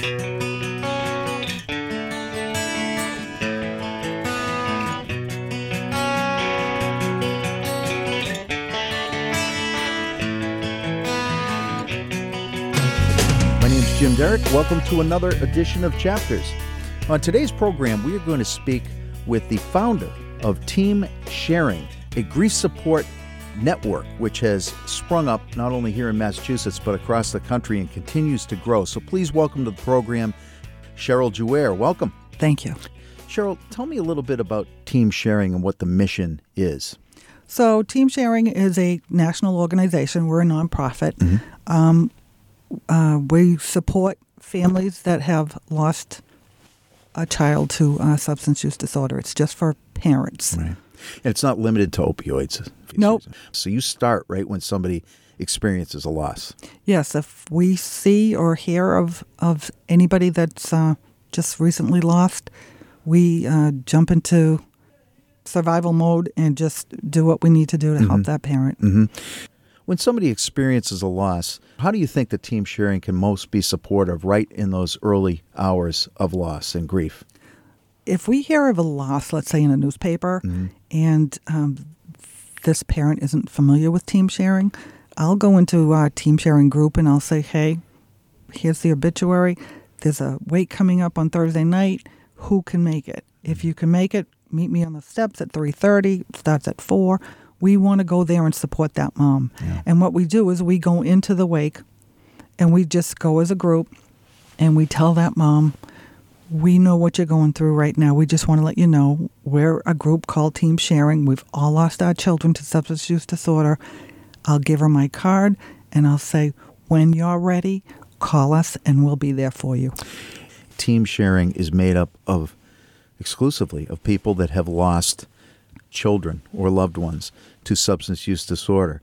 My name is Jim Derick. Welcome to another edition of Chapters. On today's program, we are going to speak with the founder of Team Sharing, a grief support network which has sprung up not only here in Massachusetts but across the country and continues to grow. So please welcome to the program Cheryl Juaire. Welcome. Thank you. Cheryl, tell me a little bit about Team Sharing and what the mission is. So, Team Sharing is a national organization. We're a nonprofit. Um, uh, we support families that have lost a child to uh, substance use disorder. It's just for parents. Right. And it's not limited to opioids. Nope. So you start right when somebody experiences a loss. Yes, if we see or hear of, of anybody that's uh, just recently lost, we uh, jump into survival mode and just do what we need to do to help that parent. When somebody experiences a loss, how do you think the team sharing can most be supportive right in those early hours of loss and grief? If we hear of a loss, let's say in a newspaper, and um, this parent isn't familiar with team sharing, I'll go into our team sharing group and I'll say, hey, here's the obituary. There's a wake coming up on Thursday night. Who can make it? If you can make it, meet me on the steps at 3.30. Starts at 4. We want to go there and support that mom. And what we do is we go into the wake and we just go as a group and we tell that mom, we know what you're going through right now. We just want to let you know we're a group called Team Sharing. We've all lost our children to substance use disorder. I'll give her my card and I'll say, when you're ready, call us and we'll be there for you. Team sharing is made up of exclusively of people that have lost children or loved ones to substance use disorder.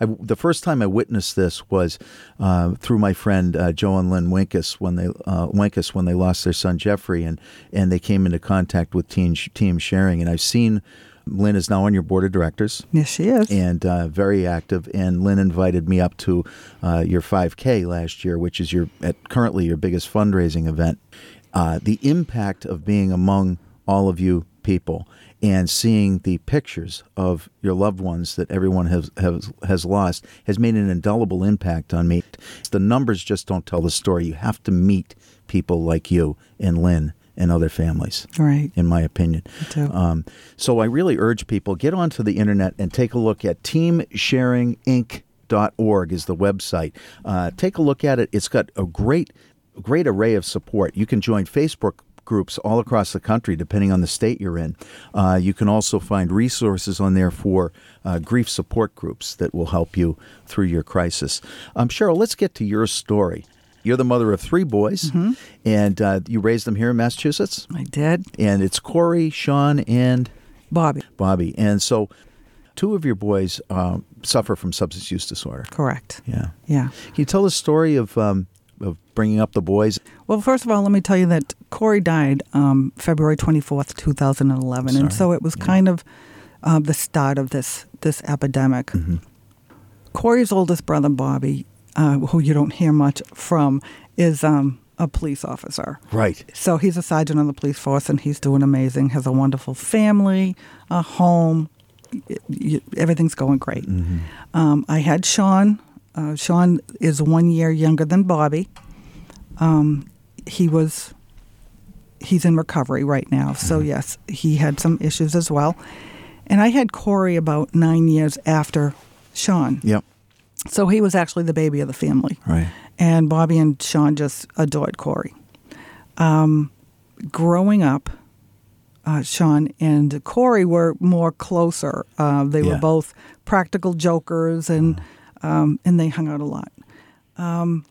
I, the first time I witnessed this was uh, through my friend uh, Joe and Lynn Wencus when they uh, Wencus when they lost their son Jeffrey and and they came into contact with Team Team Sharing and I've seen Lynn is now on your board of directors Yes, she is. and uh, very active. And Lynn invited me up to uh, your 5K last year, which is your at currently your biggest fundraising event. Uh, the impact of being among all of you people and seeing the pictures of your loved ones that everyone has has, has lost has made an indelible impact on me. The numbers just don't tell the story. You have to meet people like you and Lynn and other families right. in my opinion. Um, so I really urge people get onto the internet and take a look at team sharing teamsharinginc.org is the website. Uh, take a look at it. It's got a great, great array of support. You can join Facebook groups all across the country, depending on the state you're in. Uh, you can also find resources on there for uh, grief support groups that will help you through your crisis. Um, Cheryl, let's get to your story. You're the mother of three boys, and uh, you raised them here in Massachusetts I did. and it's Corey, Sean, and Bobby. Bobby. And so, two of your boys um, suffer from substance use disorder. Correct. Yeah. Yeah. Can you tell the story of um, of bringing up the boys? Well, first of all, let me tell you that Corey died um, February 24th, 2011. And so it was kind of uh, the start of this, this epidemic. Corey's oldest brother, Bobby, uh, who you don't hear much from, is um, a police officer. Right. So he's a sergeant on the police force and he's doing amazing. Has a wonderful family, a home. Everything's going great. Um, I had Sean. Uh, Sean is one year younger than Bobby. Um, he was. He's in recovery right now. So yes, he had some issues as well. And I had Corey about nine years after Sean. Yep. So he was actually the baby of the family Right. and Bobby and Sean just adored Corey. Um, growing up, uh, Sean and Corey were more closer. Uh, they Yeah. were both practical jokers, and um, and they hung out a lot. Um,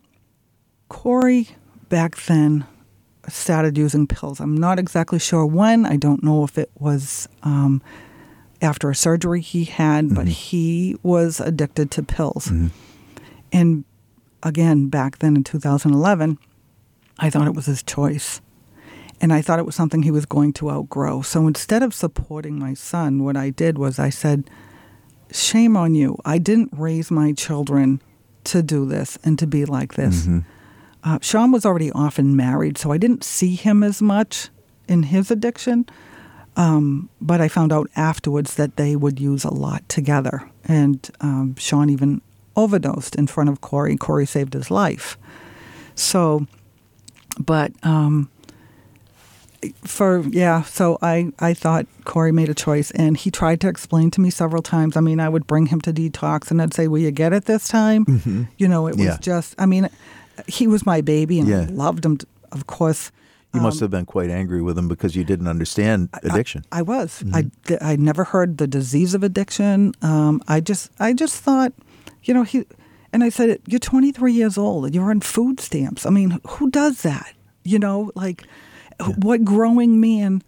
Corey back then started using pills. I'm not exactly sure when. I don't know if it was um, after a surgery he had, but he was addicted to pills. And again, back then in 2011, I thought it was his choice. And I thought it was something he was going to outgrow. So instead of supporting my son, what I did was I said, Shame on you. I didn't raise my children to do this and to be like this. uh, Sean was already often married, so I didn't see him as much in his addiction. Um, but I found out afterwards that they would use a lot together. And um, Sean even overdosed in front of Corey. Corey saved his life. So, but um, for yeah, so I I thought Corey made a choice, and he tried to explain to me several times. I mean, I would bring him to detox, and I'd say, "Will you get it this time?" Mm-hmm. You know, it was Yeah. just. I mean, he was my baby, and I loved him, of course. You must have been quite angry with him because you didn't understand addiction. I was. I I never heard the disease of addiction. Um, I just I just thought, you know, he and I said, "You're 23 years old and you're on food stamps. I mean, who does that? You know, like what growing man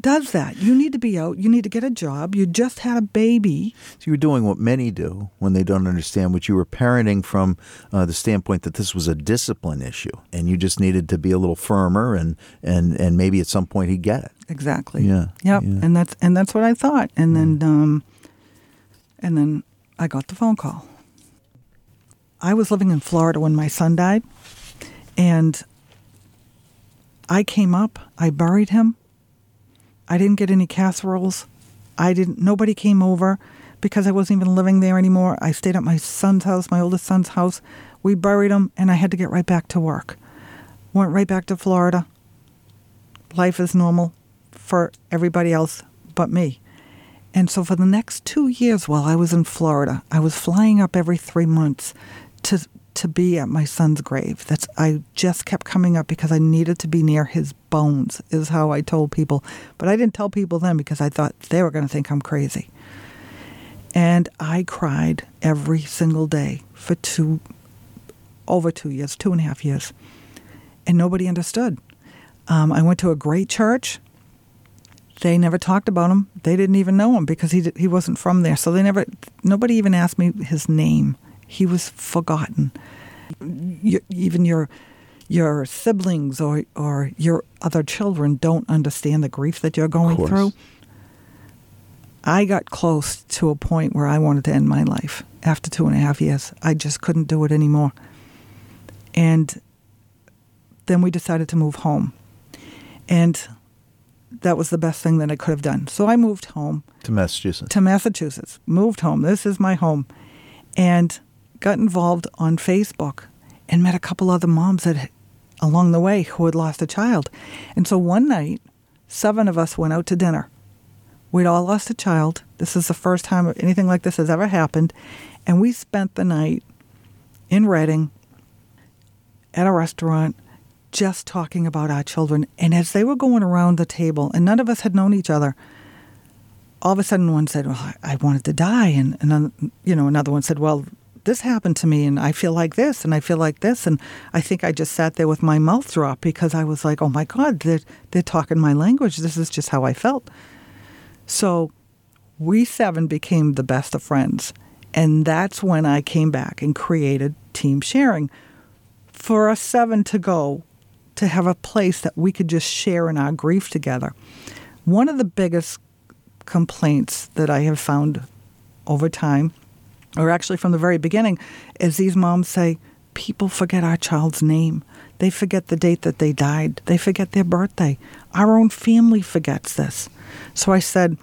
does that? You need to be out. You need to get a job. You just had a baby. So you were doing what many do when they don't understand what you were parenting from uh, the standpoint that this was a discipline issue, and you just needed to be a little firmer, and and and maybe at some point he'd get it. Exactly. Yeah, Yep. yeah. And that's and that's what I thought. And then um, and then I got the phone call. I was living in Florida when my son died, and I came up. I buried him. I didn't get any casseroles. I didn't. Nobody came over because I wasn't even living there anymore. I stayed at my son's house, my oldest son's house. We buried him, and I had to get right back to work. Went right back to Florida. Life is normal for everybody else but me. And so for the next two years while I was in Florida, I was flying up every three months to to be at my son's grave. That's I just kept coming up because I needed to be near his bones, is how I told people. But I didn't tell people then because I thought they were going to think I'm crazy. And I cried every single day for two, over two years, two and a half years. And nobody understood. Um, I went to a great church. They never talked about him. They didn't even know him because he he wasn't from there. So they never. Nobody even asked me his name. He was forgotten. You, even your your siblings or or your other children don't understand the grief that you're going through. I got close to a point where I wanted to end my life after two and a half years. I just couldn't do it anymore. And then we decided to move home. And that was the best thing that I could have done. So I moved home To Massachusetts. to Massachusetts, moved home. This is my home. And got involved on Facebook and met a couple other moms that along the way who had lost a child. And so one night, seven of us went out to dinner. We'd all lost a child. This is the first time anything like this has ever happened. And we spent the night in Reading at a restaurant just talking about our children. And as they were going around the table, and none of us had known each other, all of a sudden one said, "Well, I- wanted to die," and and you know another one said, "Well, this happened to me, and I feel like this, and I feel like this," and I think I just sat there with my mouth dropped because I was like, "Oh my God, they're they're talking my language. This is just how I felt." So, we seven became the best of friends, and that's when I came back and created Team Sharing for us seven to go to have a place that we could just share in our grief together. One of the biggest complaints that I have found over time, or actually from the very beginning, is these moms say, people forget our child's name. They forget the date that they died. They forget their birthday. Our own family forgets this. So I said,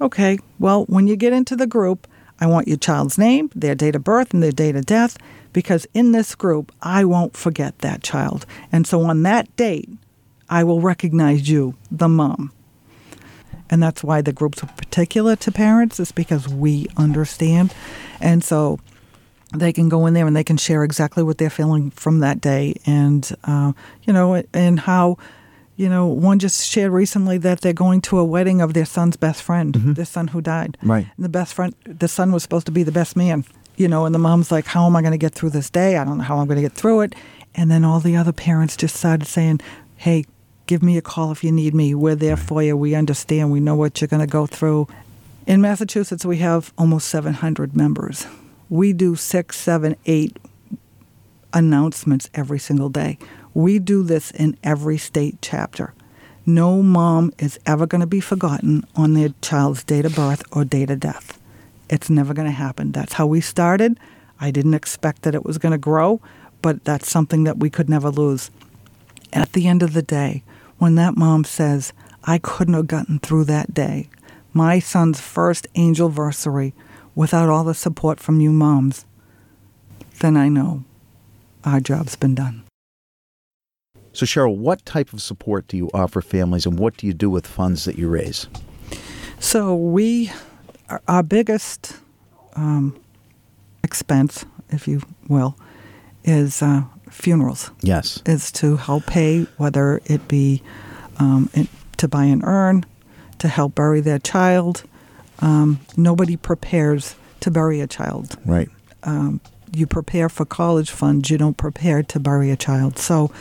okay, well, when you get into the group, I want your child's name, their date of birth, and their date of death, because in this group, I won't forget that child. And so on that date, I will recognize you, the mom. And that's why the groups are particular to parents, is because we understand. And so they can go in there and they can share exactly what they're feeling from that day and, uh, you know, and how, you know, one just shared recently that they're going to a wedding of their son's best friend, their son who died. Right. And the best friend, the son was supposed to be the best man, you know, and the mom's like, how am I going to get through this day? I don't know how I'm going to get through it. And then all the other parents just started saying, hey, give me a call if you need me. We're there for you. We understand. We know what you're going to go through. In Massachusetts, we have almost 700 members. We do six, seven, eight announcements every single day. We do this in every state chapter. No mom is ever going to be forgotten on their child's date of birth or date of death. It's never going to happen. That's how we started. I didn't expect that it was going to grow, but that's something that we could never lose. At the end of the day, when that mom says, I couldn't have gotten through that day, my son's first angel versary, without all the support from you moms, then I know our job's been done. So, Cheryl, what type of support do you offer families and what do you do with funds that you raise? So, we, our biggest um, expense, if you will, is uh, funerals. Yes. Is to help pay, whether it be um, in, to buy an urn, to help bury their child. Um, nobody prepares to bury a child. Right. Um, you prepare for college funds, you don't prepare to bury a child. So,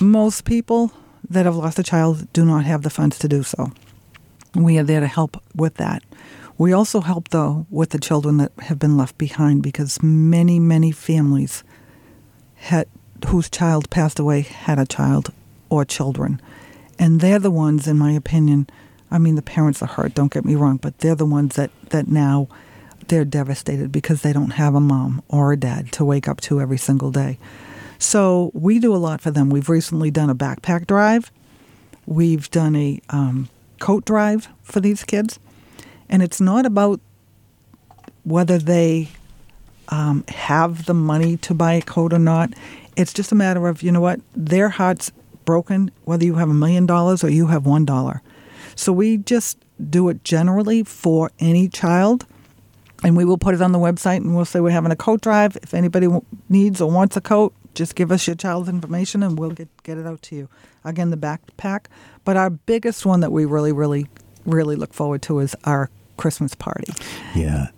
most people that have lost a child do not have the funds to do so. We are there to help with that. We also help, though, with the children that have been left behind because many, many families had, whose child passed away had a child or children. And they're the ones, in my opinion, I mean, the parents are hurt, don't get me wrong, but they're the ones that, that now they're devastated because they don't have a mom or a dad to wake up to every single day. So we do a lot for them. We've recently done a backpack drive. We've done a um, coat drive for these kids. And it's not about whether they um, have the money to buy a coat or not. It's just a matter of, you know what, their heart's broken, whether you have a million dollars or you have one dollar. So we just do it generally for any child. And we will put it on the website and we'll say we're having a coat drive. If anybody needs or wants a coat, just give us your child's information and we'll get, get it out to you. Again, the backpack. But our biggest one that we really, really, really look forward to is our Christmas party. Yeah.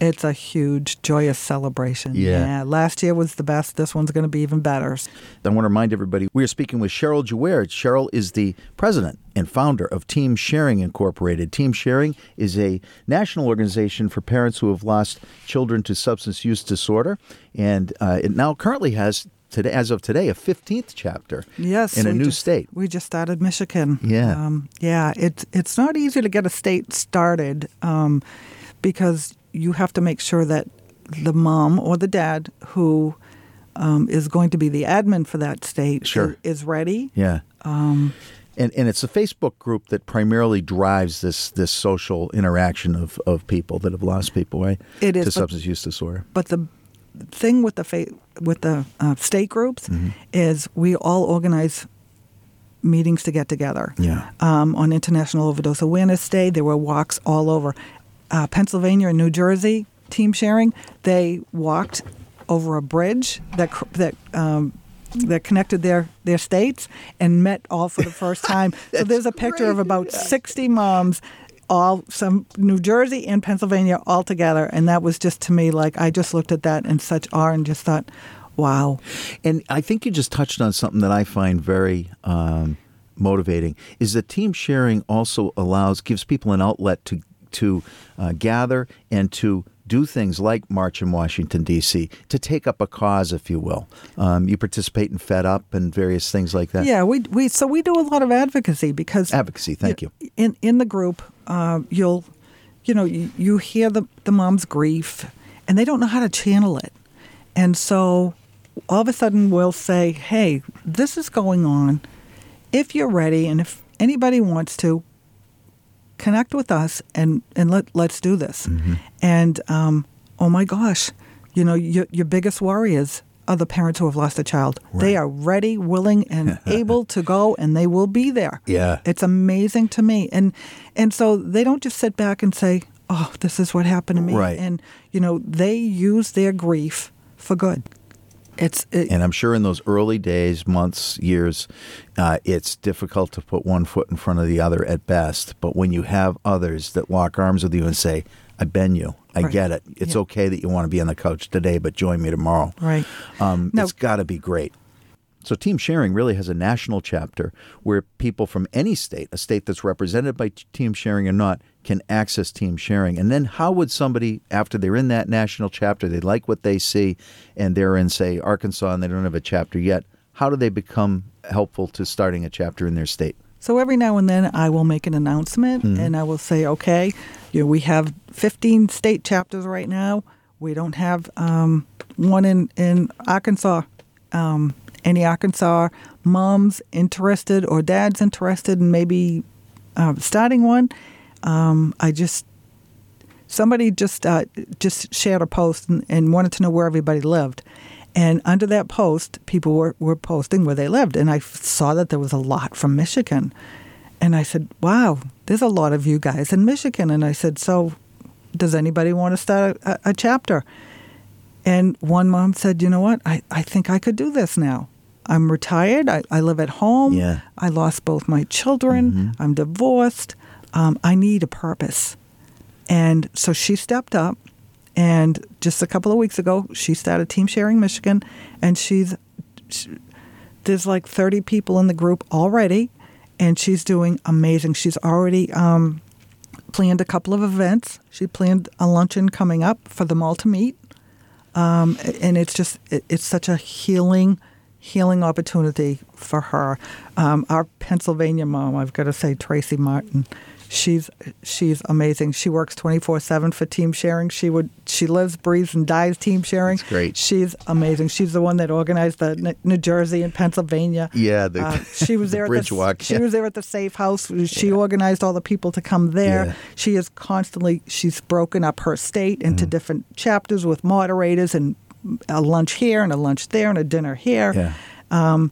It's a huge, joyous celebration. Yeah. Last year was the best. This one's going to be even better. I want to remind everybody we are speaking with Cheryl Juaire. Cheryl is the president and founder of Team Sharing Incorporated. Team Sharing is a national organization for parents who have lost children to substance use disorder, and uh, it now currently has. Today, as of today, a 15th chapter yes, in a new just, state. We just started Michigan. Yeah. Um, yeah, it's, it's not easy to get a state started um, because you have to make sure that the mom or the dad who um, is going to be the admin for that state Sure. is, is ready. Yeah. Um, and and it's a Facebook group that primarily drives this this social interaction of, of people that have lost people, right? It is, to substance use disorder. but the thing with the fa- with the uh, state groups Mm-hmm. is we all organize meetings to get together. Yeah. Um, on International Overdose Awareness Day, there were walks all over. Uh, Pennsylvania and New Jersey, team sharing, they walked over a bridge that cr- that um, that connected their their states and met all for the first time. so there's a picture of about 60 moms. All some New Jersey and Pennsylvania all together, and that was just to me like I just looked at that in such awe and just thought, "Wow, And I think you just touched on something that I find very um, motivating is that team sharing also allows gives people an outlet to to uh, gather and to do things like march in Washington D.C. to take up a cause, if you will. Um, you participate in Fed Up and various things like that. Yeah, we we so we do a lot of advocacy because Advocacy, thank you. In in the group, uh, you'll, you know, you, you hear the the mom's grief, and they don't know how to channel it, and so all of a sudden we'll say, "Hey, this is going on. If you're ready, and if anybody wants to, connect with us and and let let's do this." Mm-hmm. And um, oh my gosh, you know, your your biggest worries are the parents who have lost a child. They are ready, willing, and able to go, and they will be there. Yeah. it's amazing to me, and and so they don't just sit back and say, "Oh, this is what happened to me," Right. and you know, they use their grief for good. It's it, And I'm sure in those early days, months, years, uh, it's difficult to put one foot in front of the other at best. But when you have others that lock arms with you and say, I bend you, I Right. get it. It's Yeah. okay that you want to be on the couch today, but join me tomorrow. right. Um, Now- it's got to be great. So, Team Sharing really has a national chapter where people from any state, a state that's represented by Team Sharing or not, can access Team Sharing. And then, how would somebody, after they're in that national chapter, they like what they see, and they're in, say, Arkansas and they don't have a chapter yet, how do they become helpful to starting a chapter in their state? So every now and then I will make an announcement Mm-hmm. and I will say, okay, you know, we have 15 state chapters right now. We don't have um, one in in Arkansas. Um, any Arkansas moms interested or dads interested in maybe uh, starting one? Um, I just somebody just uh, just shared a post and, and wanted to know where everybody lived. And under that post, people were, were posting where they lived. And I saw that there was a lot from Michigan. And I said, wow, there's a lot of you guys in Michigan. And I said, so does anybody want to start a, a chapter? And one mom said, you know what? I, I think I could do this now. I'm retired. I, I live at home. Yeah. I lost both my children. I'm divorced. Um, I need a purpose. And so she stepped up. And just a couple of weeks ago, she started Team Sharing Michigan. And she's, she, there's like 30 people in the group already. And she's doing amazing. She's already um, planned a couple of events. She planned a luncheon coming up for them all to meet. Um, and it's just, it, it's such a healing, healing opportunity for her. Um, our Pennsylvania mom, I've got to say, Tracy Martin, she's she's amazing. She works twenty four seven for team sharing. She would she lives, breathes, and dies team sharing. That's great. She's amazing. She's the one that organized the N- New Jersey and Pennsylvania. Yeah, the- uh, she was the there. bridge at the, walk, She yeah. was there at the safe house. She organized all the people to come there. Yeah. She is constantly. She's broken up her state into Mm-hmm. different chapters with moderators and a lunch here and a lunch there and a dinner here Yeah. um,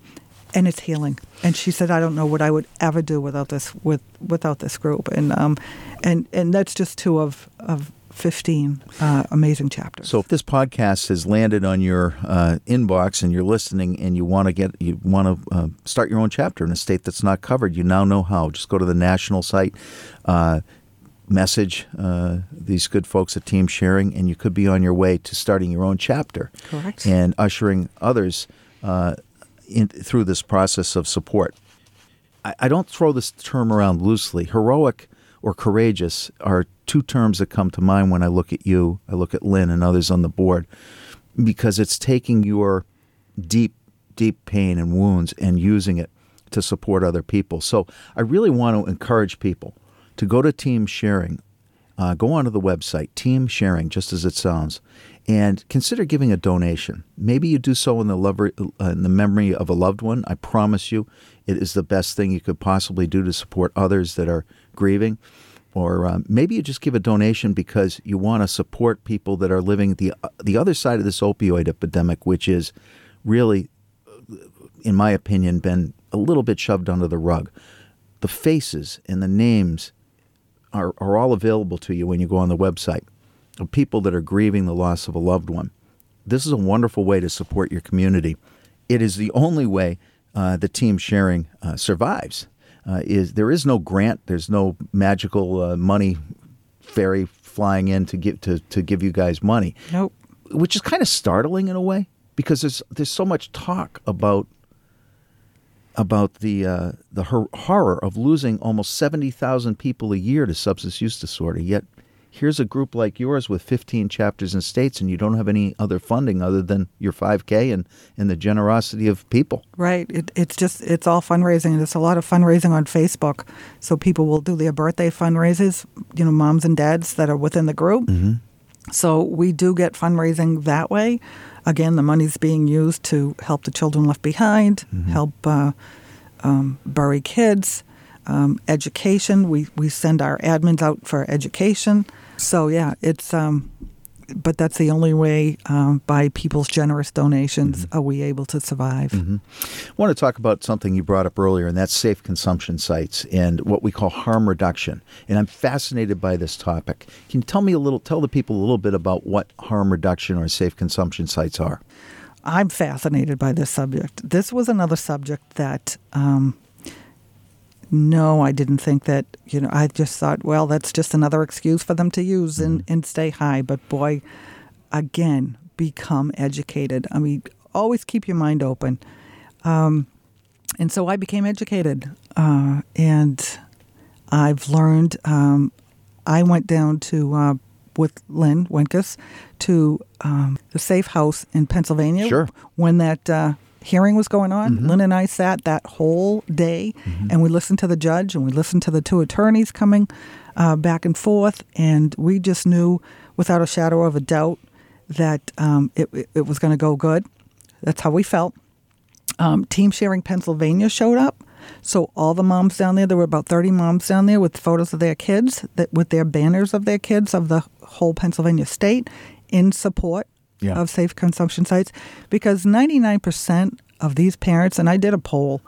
and it's healing. And she said, "I don't know what I would ever do without this with without this group." And um, and and that's just two of of fifteen uh, amazing chapters. So if this podcast has landed on your uh, inbox and you're listening and you want to get you want to uh, start your own chapter in a state that's not covered, you now know how. Just go to the national site, uh, message uh, these good folks at Team Sharing, and you could be on your way to starting your own chapter. Correct. And ushering others uh, in, through this process of support. I, I don't throw this term around loosely. Heroic or courageous are two terms that come to mind when I look at you, I look at Lynn and others on the board, because it's taking your deep, deep pain and wounds and using it to support other people. So I really want to encourage people to go to Team Sharing. Uh, go onto the website, Team Sharing, just as it sounds, and consider giving a donation. Maybe you do so in the lover, uh, in the memory of a loved one. I promise you, it is the best thing you could possibly do to support others that are grieving. Or uh, maybe you just give a donation because you want to support people that are living the the other side of this opioid epidemic, which is really in my opinion, been a little bit shoved under the rug. The faces and the names are, are all available to you when you go on the website of people that are grieving the loss of a loved one. This is a wonderful way to support your community. It is the only way uh, the team sharing uh, survives. Uh, is there is no grant, there's no magical uh, money fairy flying in to give to, to give you guys money nope. which is kind of startling in a way because there's there's so much talk about about the uh, the hor- horror of losing almost seventy thousand people a year to substance use disorder. Yet here's a group like yours with fifteen chapters in states, and you don't have any other funding other than your five k and and the generosity of people. Right. It, it's just it's all fundraising. There's a lot of fundraising on Facebook, so people will do their birthday fundraisers. You know, moms and dads that are within the group. So we do get fundraising that way. Again, the money's being used to help the children left behind, help uh, um, bury kids, um, education. We we send our admins out for education. So yeah, it's. Um, but that's the only way um, by people's generous donations are we able to survive. I want to talk about something you brought up earlier, and that's safe consumption sites and what we call harm reduction. And I'm fascinated by this topic. Can you tell me a little, tell the people a little bit about what harm reduction or safe consumption sites are? I'm fascinated by this subject. This was another subject that, um, no, I didn't think that, you know, I just thought, well, that's just another excuse for them to use and, and stay high. But boy, again, become educated. I mean, always keep your mind open. Um, and so I became educated. Uh, and I've learned, um, I went down to, uh, with Lynn Wencus to um, the safe house in Pennsylvania Sure. when that uh, hearing was going on. Lynn and I sat that whole day and we listened to the judge and we listened to the two attorneys coming uh, back and forth. And we just knew without a shadow of a doubt that um, it, it was going to go good. That's how we felt. Um, Team Sharing Pennsylvania showed up. So all the moms down there, there were about 30 moms down there with photos of their kids, that with their banners of their kids of the whole Pennsylvania state in support Yeah. of safe consumption sites because 99% of these parents, and I did a poll,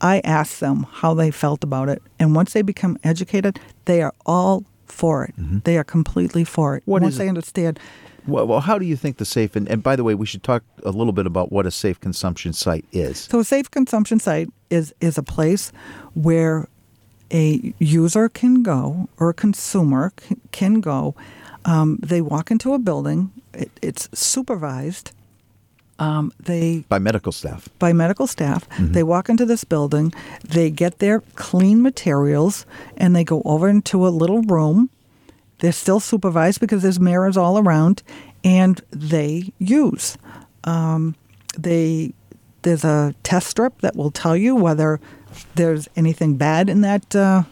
I asked them how they felt about it. And once they become educated, they are all for it. They are completely for it. Mm-hmm. What once they it? understand, Well, well, how do you think the safe and, and by the way, we should talk a little bit about what a safe consumption site is. So a safe consumption site is is a place where a user can go or a consumer can go. Um, they walk into a building. It, it's supervised. Um, they By medical staff. by medical staff. They walk into this building, they get their clean materials, and they go over into a little room. They're still supervised because there's mirrors all around, and they use. Um, they there's a test strip that will tell you whether there's anything bad in that uh,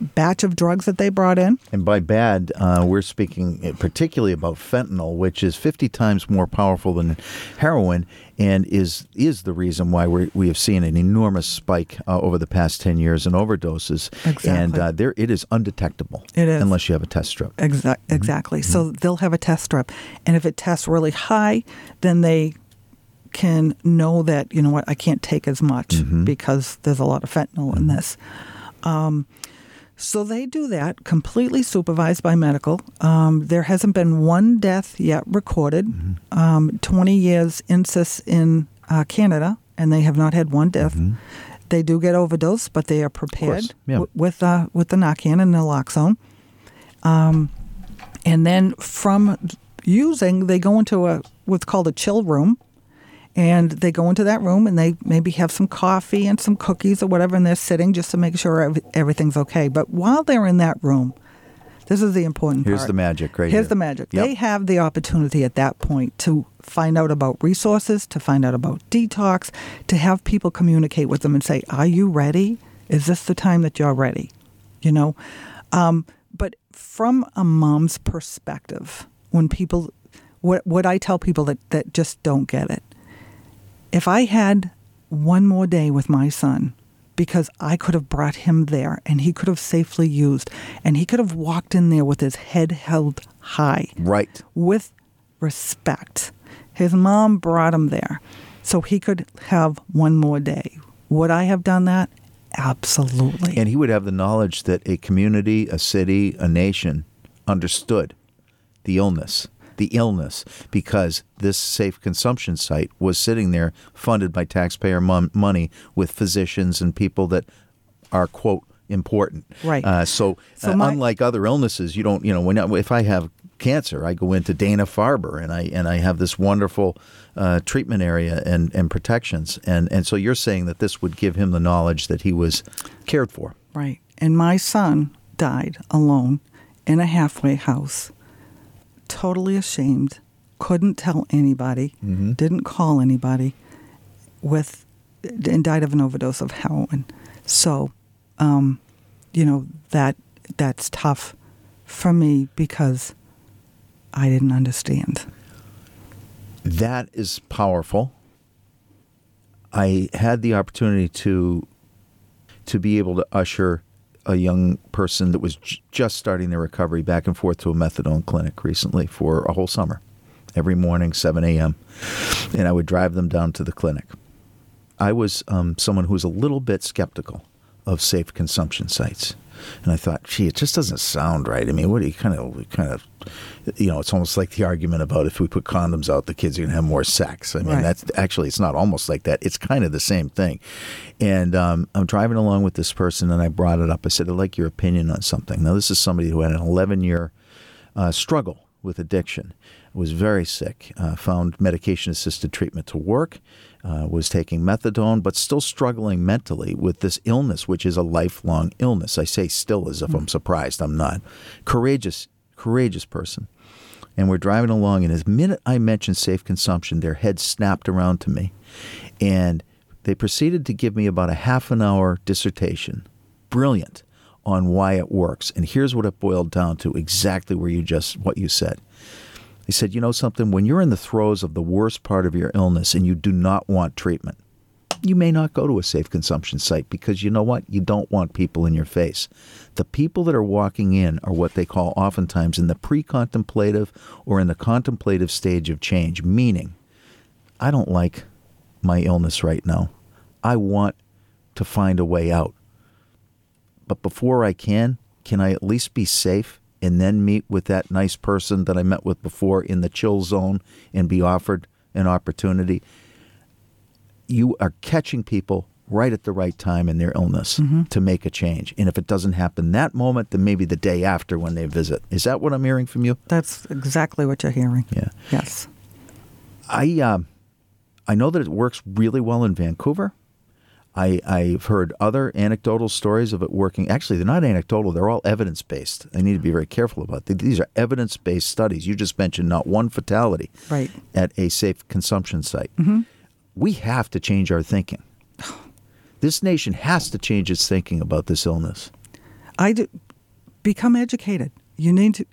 batch of drugs that they brought in. And by bad, uh, we're speaking particularly about fentanyl, which is 50 times more powerful than heroin, and is is the reason why we we have seen an enormous spike uh, over the past 10 years in overdoses. Exactly. And uh, there, it is undetectable. It is. unless you have a test strip. Exa- exactly. So they'll have a test strip, and if it tests really high, then they can know that you know what I can't take as much because there's a lot of fentanyl in this. Um, so they do that completely supervised by medical. Um, there hasn't been one death yet recorded. Um, Twenty years insists in uh, Canada, and they have not had one death. They do get overdose, but they are prepared yeah. w- with uh, with the Narcan and naloxone. Um, and then from using, they go into a what's called a chill room, and they go into that room and they maybe have some coffee and some cookies or whatever, and they're sitting just to make sure everything's okay. But while they're in that room, this is the important Here's part. the magic right Here's here. the magic. Yep. They have the opportunity at that point to find out about resources, to find out about detox, to have people communicate with them and say, "Are you ready? Is this the time that you're ready?" You know. Um, but from a mom's perspective, when people, what what I tell people that that just don't get it, if I had one more day with my son, because I could have brought him there and he could have safely used, and he could have walked in there with his head held high, Right. with respect. His mom brought him there so he could have one more day. Would I have done that? Absolutely. And he would have the knowledge that a community, a city, a nation understood the illness, the illness, because this safe consumption site was sitting there funded by taxpayer mon- money with physicians and people that are, quote, important. Right. Uh, so, So uh, my- unlike other illnesses, you don't, you know, when if I have cancer, I go into Dana Farber and I and I have this wonderful uh, treatment area and, and protections. And and so you're saying that this would give him the knowledge that he was cared for. Right. And my son died alone in a halfway house, totally ashamed, couldn't tell anybody, didn't call anybody, with and died of an overdose of heroin. So, um, you know that that's tough for me because I didn't understand. That is powerful. I had the opportunity to to be able to usher a young person that was j- just starting their recovery back and forth to a methadone clinic recently for a whole summer, every morning, 7 a.m. And I would drive them down to the clinic. I was um, someone who was a little bit skeptical of safe consumption sites. And I thought, gee, it just doesn't sound right. I mean, what do you kind of, kind of, you know, it's almost like the argument about if we put condoms out, the kids are going to have more sex. I mean, Right. that's actually, it's not almost like that. It's kind of the same thing. And um, I'm driving along with this person, and I brought it up. I said, I'd like your opinion on something. Now, this is somebody who had an 11 year uh, struggle with addiction, was very sick, uh, found medication assisted treatment to work, uh, was taking methadone, but still struggling mentally with this illness, which is a lifelong illness. I say still as if I'm surprised. I'm not. Courageous, courageous person. And we're driving along, and as minute I mentioned safe consumption, their heads snapped around to me. And they proceeded to give me about a half an hour dissertation. Brilliant on why it works. And here's what it boiled down to exactly where you just what you said. They said, you know something, when you're in the throes of the worst part of your illness and you do not want treatment, you may not go to a safe consumption site because you know what? You don't want people in your face. The people that are walking in are what they call oftentimes in the pre contemplative or in the contemplative stage of change, meaning, I don't like my illness right now. I want to find a way out. But before I can, can I at least be safe and then meet with that nice person that I met with before in the chill zone and be offered an opportunity? You are catching people right at the right time in their illness to make a change. And if it doesn't happen that moment, then maybe the day after when they visit. Is that what I'm hearing from you? That's exactly what you're hearing. Yeah. Yes. I um, I know that it works really well in Vancouver. I, I've heard other anecdotal stories of it working. Actually, they're not anecdotal; they're all evidence based. I need to be very careful about that. These are evidence based studies. You just mentioned not one fatality Right. at a safe consumption site. Mm-hmm. We have to change our thinking. This nation has to change its thinking about this illness. I do, become educated. You need to,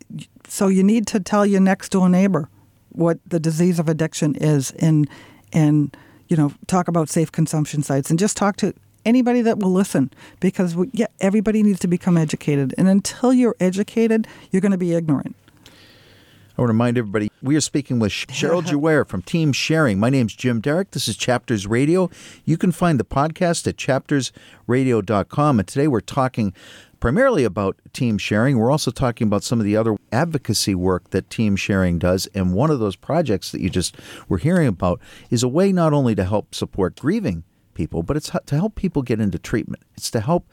so you need to tell your next door neighbor what the disease of addiction is, and and you know talk about safe consumption sites, and just talk to anybody that will listen because we, yeah, everybody needs to become educated, and until you're educated, you're going to be ignorant. I want to remind everybody we are speaking with Cheryl Juaire from Team Sharing. My name's Jim Derick. This is Chapters Radio. You can find the podcast at chaptersradio.com. And today we're talking primarily about Team Sharing. We're also talking about some of the other advocacy work that Team Sharing does. And one of those projects that you just were hearing about is a way not only to help support grieving people, but it's to help people get into treatment. It's to help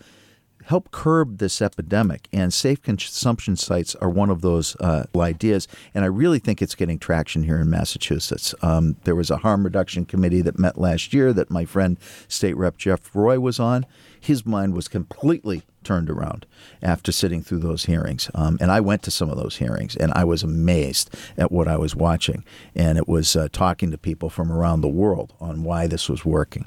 help curb this epidemic. And safe consumption sites are one of those uh, ideas. And I really think it's getting traction here in Massachusetts. Um, there was a harm reduction committee that met last year that my friend State Rep Jeff Roy was on. His mind was completely turned around after sitting through those hearings. Um, and I went to some of those hearings and I was amazed at what I was watching. And it was uh, talking to people from around the world on why this was working.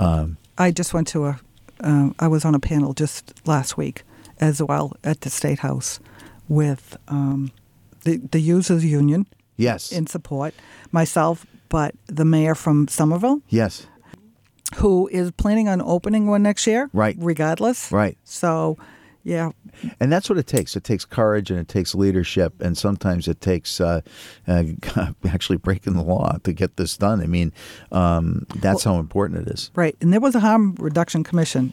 Um, I just went to a, uh, I was on a panel just last week as well at the State House with um, the, the Users Union yes. in support, myself, but the mayor from Somerville, yes. who is planning on opening one next year. Right. Regardless. Right. So, yeah, And that's what it takes. It takes courage and it takes leadership, and sometimes it takes uh, uh, actually breaking the law to get this done. I mean, um, that's how important it is. right. And there was a harm reduction commission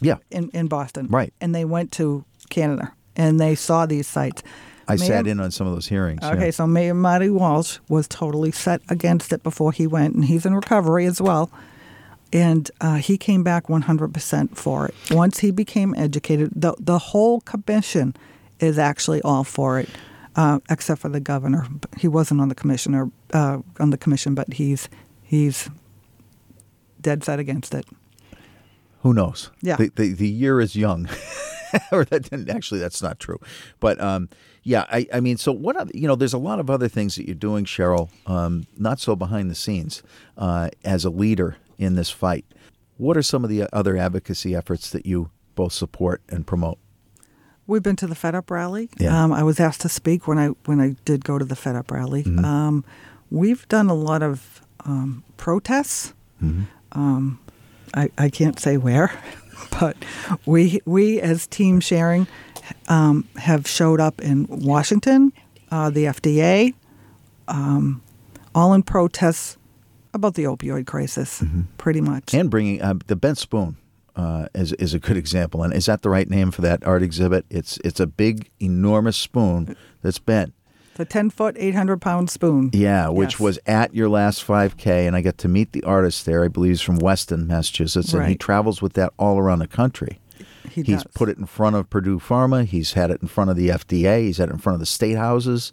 Yeah, in, in Boston. Right. And they went to Canada and they saw these sites. I Mayor- sat in on some of those hearings. yeah. Okay, so Mayor Marty Walsh was totally set against it before he went, and he's in recovery as well. And uh, he came back 100% for it. Once he became educated, the, the whole commission is actually all for it, uh, except for the governor. He wasn't on the commissioner uh, on the commission, but he's he's dead set against it. Who knows? Yeah. The, the, the year is young. or that didn't, actually, that's not true. But um, yeah, I, I mean, so what, other, you know, there's a lot of other things that you're doing, Cheryl, um, not so behind the scenes uh, as a leader in this fight. What are some of the other advocacy efforts that you both support and promote? We've been to the Fed Up rally. Yeah. Um, I was asked to speak when I when I did go to the Fed Up rally. Mm-hmm. Um, we've done a lot of um, protests. Mm-hmm. Um, I, I can't say where, but we we as Team Sharing um, have showed up in Washington, uh, the FDA, um, all in protests about the opioid crisis, pretty much. Mm-hmm. And bringing uh, the bent spoon uh, is is a good example. And is that the right name for that art exhibit? It's it's a big, enormous spoon that's bent. the ten foot, eight hundred pound spoon. Yeah, which Yes. was at your last 5K, and I got to meet the artist there. I believe he's from Weston, Massachusetts, and he travels with that all around the country. He he's does. put it in front of Purdue Pharma. He's had it in front of the FDA. He's had it in front of the state houses.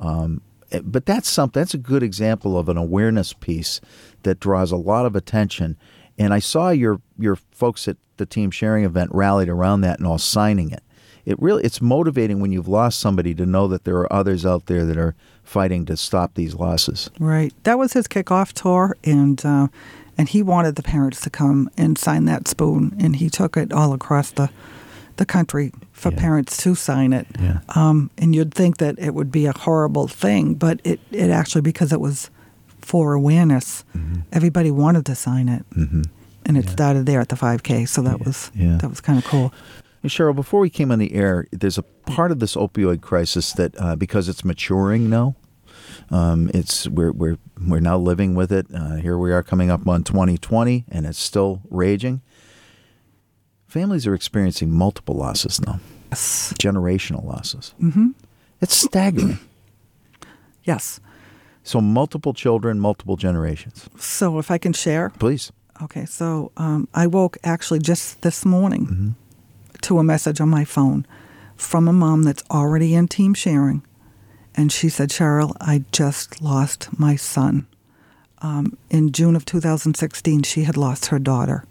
Um, but that's something. That's a good example of an awareness piece that draws a lot of attention. And I saw your your folks at the team sharing event rallied around that and all signing it. It really it's motivating when you've lost somebody to know that there are others out there that are fighting to stop these losses. Right. That was his kickoff tour, and uh, and he wanted the parents to come and sign that spoon, and he took it all across the the country for Yeah. parents to sign it. Yeah. Um, and you'd think that it would be a horrible thing, but it, it actually, because it was for awareness, everybody wanted to sign it. Mm-hmm. And it Yeah. started there at the 5K, so that was that was kind of cool. And Cheryl, before we came on the air, there's a part of this opioid crisis that uh, because it's maturing now, um, it's we're we're we're now living with it. Uh, here we are coming up on 2020, and it's still raging. Families are experiencing multiple losses now, Yes. generational losses. Mm hmm It's staggering. Yes. so multiple children, multiple generations. So if I can share, Please. okay. So um, I woke actually just this morning Mm-hmm. to a message on my phone from a mom that's already in team sharing, and she said, "Cheryl, I just lost my son." Um, in June of 2016, she had lost her daughter.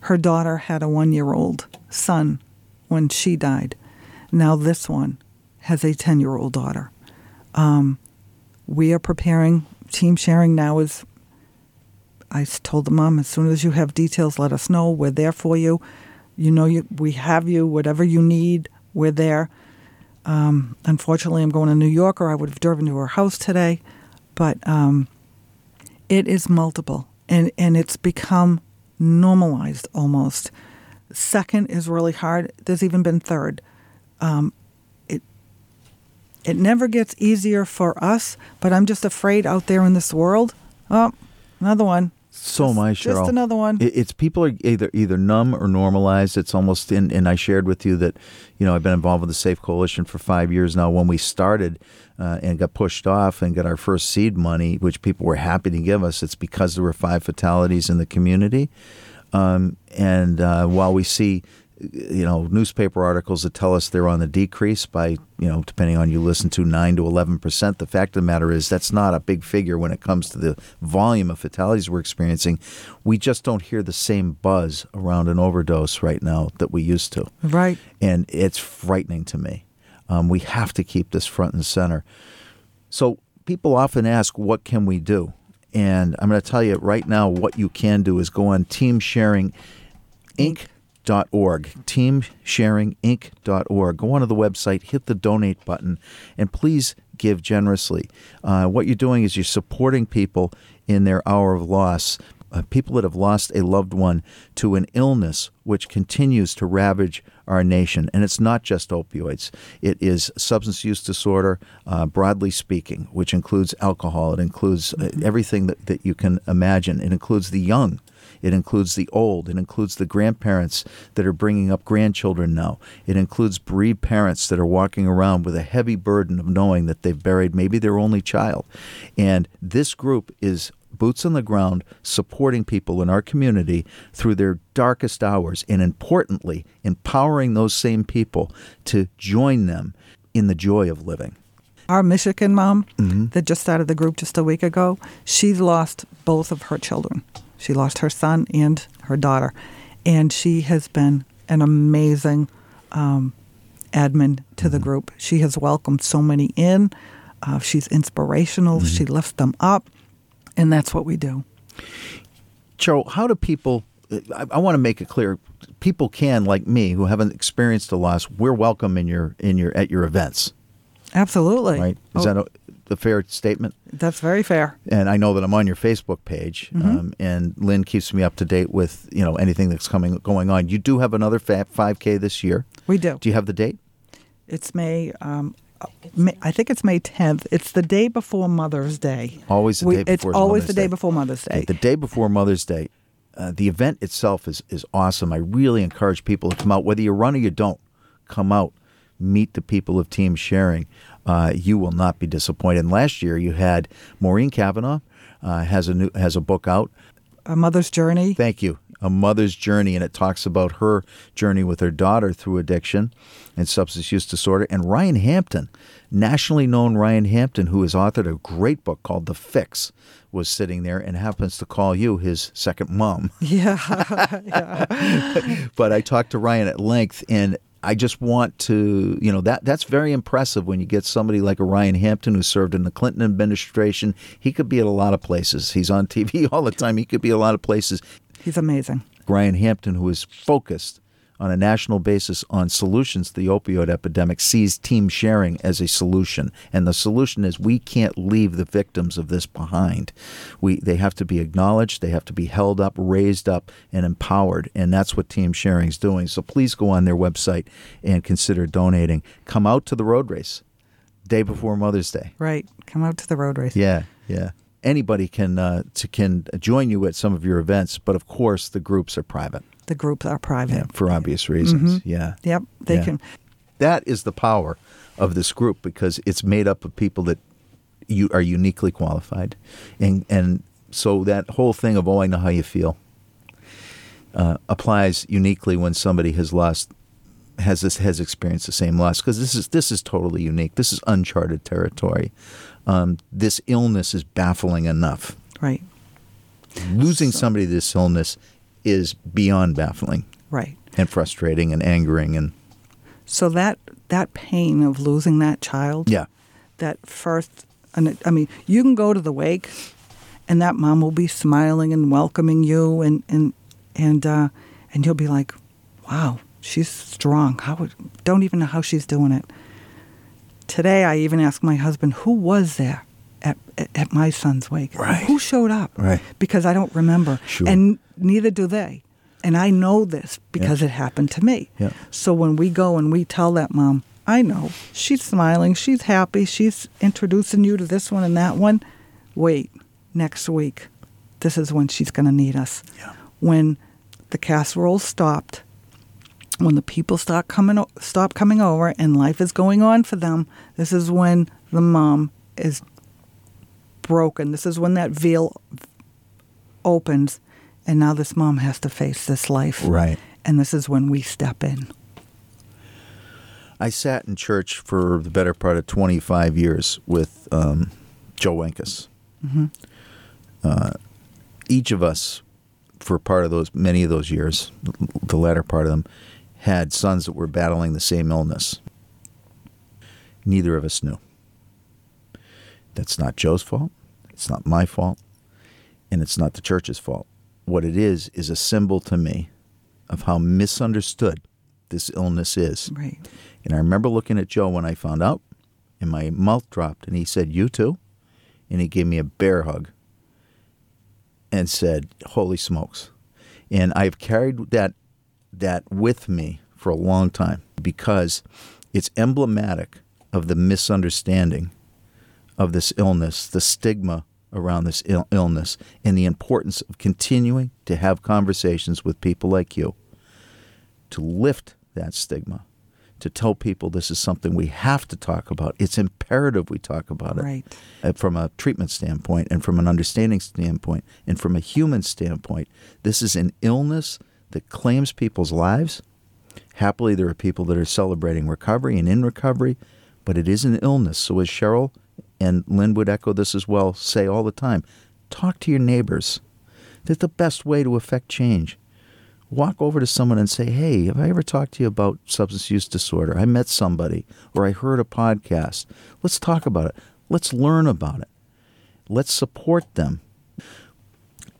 Her daughter had a one-year-old son when she died. Now this one has a 10-year-old daughter. Um, we are preparing. Team sharing now is I told the mom as soon as you have details, let us know. We're there for you. You know, you we have you. Whatever you need, we're there. Um, unfortunately, I'm going to New York, or I would have driven to her house today. But um, it is multiple, and and it's become normalized almost. Second is really hard. There's even been third. Um, it it never gets easier for us, but I'm just afraid out there in this world. Oh, another one. So Just- am I, just another one. It, it's people are either either numb or normalized. It's almost in. And I shared with you that, you know, I've been involved with the Safe Coalition for five years now. When we started uh, and got pushed off and got our first seed money, which people were happy to give us, it's because there were five fatalities in the community. Um, and uh, while we see, you know, newspaper articles that tell us they're on the decrease by, you know, depending on you listen to nine to eleven percent, the fact of the matter is that's not a big figure when it comes to the volume of fatalities we're experiencing. We just don't hear the same buzz around an overdose right now that we used to, Right. and it's frightening to me. Um, we have to keep this front and center. So people often ask, what can we do? And I'm going to tell you right now what you can do is go on teamsharinginc.org, teamsharinginc.org. Go onto the website, hit the donate button, and please give generously. Uh, what you're doing is you're supporting people in their hour of loss. Uh, people that have lost a loved one to an illness which continues to ravage our nation. And it's not just opioids, it is substance use disorder, uh, broadly speaking, which includes alcohol, it includes uh, everything that, that you can imagine, it includes the young. It includes the old. It includes the grandparents that are bringing up grandchildren now. It includes bereaved parents that are walking around with a heavy burden of knowing that they've buried maybe their only child. And this group is boots on the ground supporting people in our community through their darkest hours and importantly empowering those same people to join them in the joy of living Our Michigan mom Mm-hmm. that just started the group just a week ago, she lost both of her children. She lost her son and her daughter. And she has been an amazing um, admin to Mm-hmm. the group. She has welcomed so many in. Uh, she's inspirational. Mm-hmm. She lifts them up. And that's what we do. Cheryl, how do people? I, I want to make it clear. People can, like me, who haven't experienced a loss, we're welcome in your in your at your events, Absolutely. right? Is Oh, that a, a fair statement? that's very fair. And I know that I'm on your Facebook page, Mm-hmm. um, and Lynn keeps me up to date with you know anything that's coming going on. You do have another fa- 5K this year. We do. Do you have the date? It's May. Um, May I think it's May 10th. It's the day before Mother's Day. Always the We- day It's before always Mother's the day Day. before Mother's Day. The day before Mother's Day. Uh, the event itself is, is awesome. I really encourage people to come out, whether you run or you don't, come out, meet the people of Team Sharing. Uh, you will not be disappointed. And last year you had Maureen Cavanagh uh, has a new has a book out. A Mother's Journey. Thank you. A mother's journey, and it talks about her journey with her daughter through addiction and substance use disorder. And Ryan Hampton, nationally known Ryan Hampton, who has authored a great book called The Fix, was sitting there and happens to call you his second mom. Yeah. but I talked to Ryan at length, and I just want to, you know, that that's very impressive when you get somebody like a Ryan Hampton who served in the Clinton administration. He could be at a lot of places. He's on TV all the time. He could be a lot of places. He's amazing. Ryan Hampton, who is focused on a national basis on solutions to the opioid epidemic sees team sharing as a solution. And the solution is we can't leave the victims of this behind. We they have to be acknowledged, they have to be held up, raised up, and empowered. And that's what team sharing is doing. So please go on their website and consider donating. Come out to the road race day before Mother's Day. Right. Come out to the road race. Yeah, yeah. Anybody can uh, to, can join you at some of your events, but of course the groups are private. The groups are private. Yeah, for obvious reasons. Yeah. Yep. They Yeah. can. That is the power of this group because it's made up of people that you are uniquely qualified, and and so that whole thing of oh I know how you feel uh, applies uniquely when somebody has lost has this has experienced the same loss because this is this is totally unique. This is uncharted territory. Um, this illness is baffling enough. Right. Losing somebody to this illness is beyond baffling Right. and frustrating and angering and So that that pain of losing that child. yeah That first, I mean, you can go to the wake, and that mom will be smiling and welcoming you, and and and uh, and you'll be like, "Wow, she's strong. How would, don't even know how she's doing it." Today, I even asked my husband, "Who was there at at, at my son's wake? Right. Who showed up?" Right. Because I don't remember, Sure. and neither do they. And I know this because Yeah. it happened to me. Yeah. So when we go and we tell that mom, I know she's smiling, she's happy, she's introducing you to this one and that one. Wait, next week, this is when she's going to need us. Yeah. When the casserole stopped, when the people start coming, o- stop coming over, and life is going on for them. This is when the mom is broken. This is when that veil opens, and now this mom has to face this life. right. And this is when we step in. I sat in church for the better part of 25 years with um, Joe Wencus. Uh, each of us, for part of those, many of those years, the latter part of them, had sons that were battling the same illness. Neither of us knew. That's not Joe's fault. It's not my fault. And it's not the church's fault. What it is, is a symbol to me of how misunderstood this illness is. Right. And I remember looking at Joe when I found out, and my mouth dropped, and he said, You too? And he gave me a bear hug and said, Holy smokes. And I've carried that that with me for a long time because it's emblematic of the misunderstanding of this illness, the stigma around this Ill- illness, and the importance of continuing to have conversations with people like you to lift that stigma, to tell people this is something we have to talk about. It's imperative we talk about it Right. uh, from a treatment standpoint and from an understanding standpoint and from a human standpoint. This is an illness that claims people's lives. Happily, there are people that are celebrating recovery and in recovery, but it is an illness. So, as Cheryl and Lynn would echo this as well, say all the time talk to your neighbors. That's the best way to affect change. Walk over to someone and say, Hey, have I ever talked to you about substance use disorder? I met somebody or I heard a podcast. Let's talk about it. Let's learn about it. Let's support them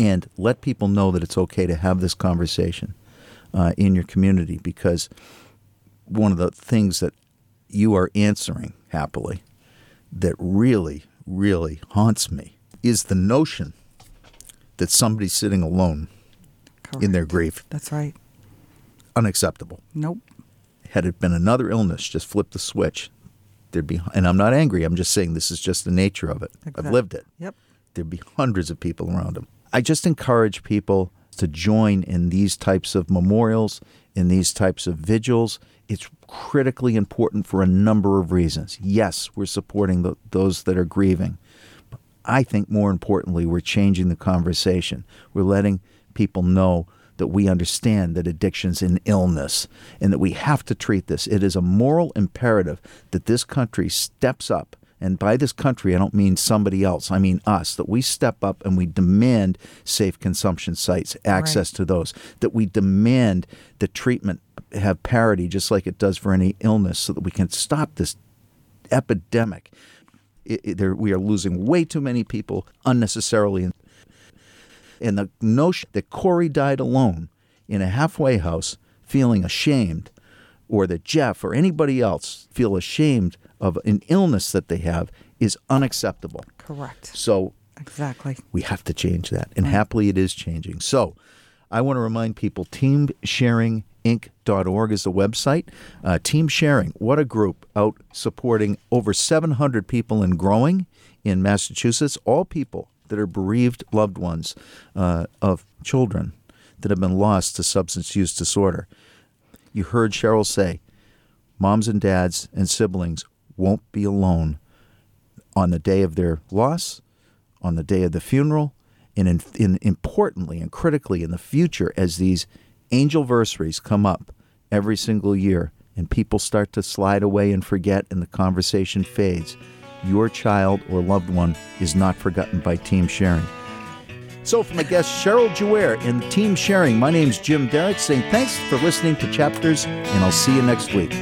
and let people know that it's okay to have this conversation uh, in your community because one of the things that you are answering happily that really, really haunts me is the notion that somebody's sitting alone in their grief. That's right. Unacceptable. Nope. Had it been another illness, just flip the switch. There'd be, and I'm not angry. I'm just saying this is just the nature of it. I've lived it. Yep. There'd be hundreds of people around them. I just encourage people to join in these types of memorials, in these types of vigils. It's critically important for a number of reasons. Yes, we're supporting the, those that are grieving. But I think more importantly, we're changing the conversation. We're letting people know that we understand that addiction's an illness and that we have to treat this. It is a moral imperative that this country steps up. And by this country, I don't mean somebody else. I mean us, that we step up and we demand safe consumption sites, access to those, that we demand that treatment have parity just like it does for any illness so that we can stop this epidemic. It, it- there, we are losing way too many people unnecessarily. And the notion that Corey died alone in a halfway house feeling ashamed or that Jeff or anybody else feel ashamed of an illness that they have is unacceptable. Correct. So Exactly. we have to change that. And happily it is changing. So I want to remind people teamsharinginc.org is the website. Uh, Team Sharing, what a group out supporting over 700 people and growing in Massachusetts, all people that are bereaved loved ones uh, of children that have been lost to substance use disorder. You heard Cheryl say, moms and dads and siblings won't be alone on the day of their loss, on the day of the funeral, and in, in, importantly and critically in the future as these angel versaries come up every single year and people start to slide away and forget and the conversation fades. Your child or loved one is not forgotten by team sharing. So, from my guest Cheryl Juaire and Team Sharing, my name's Jim Derick saying thanks for listening to Chapters, and I'll see you next week.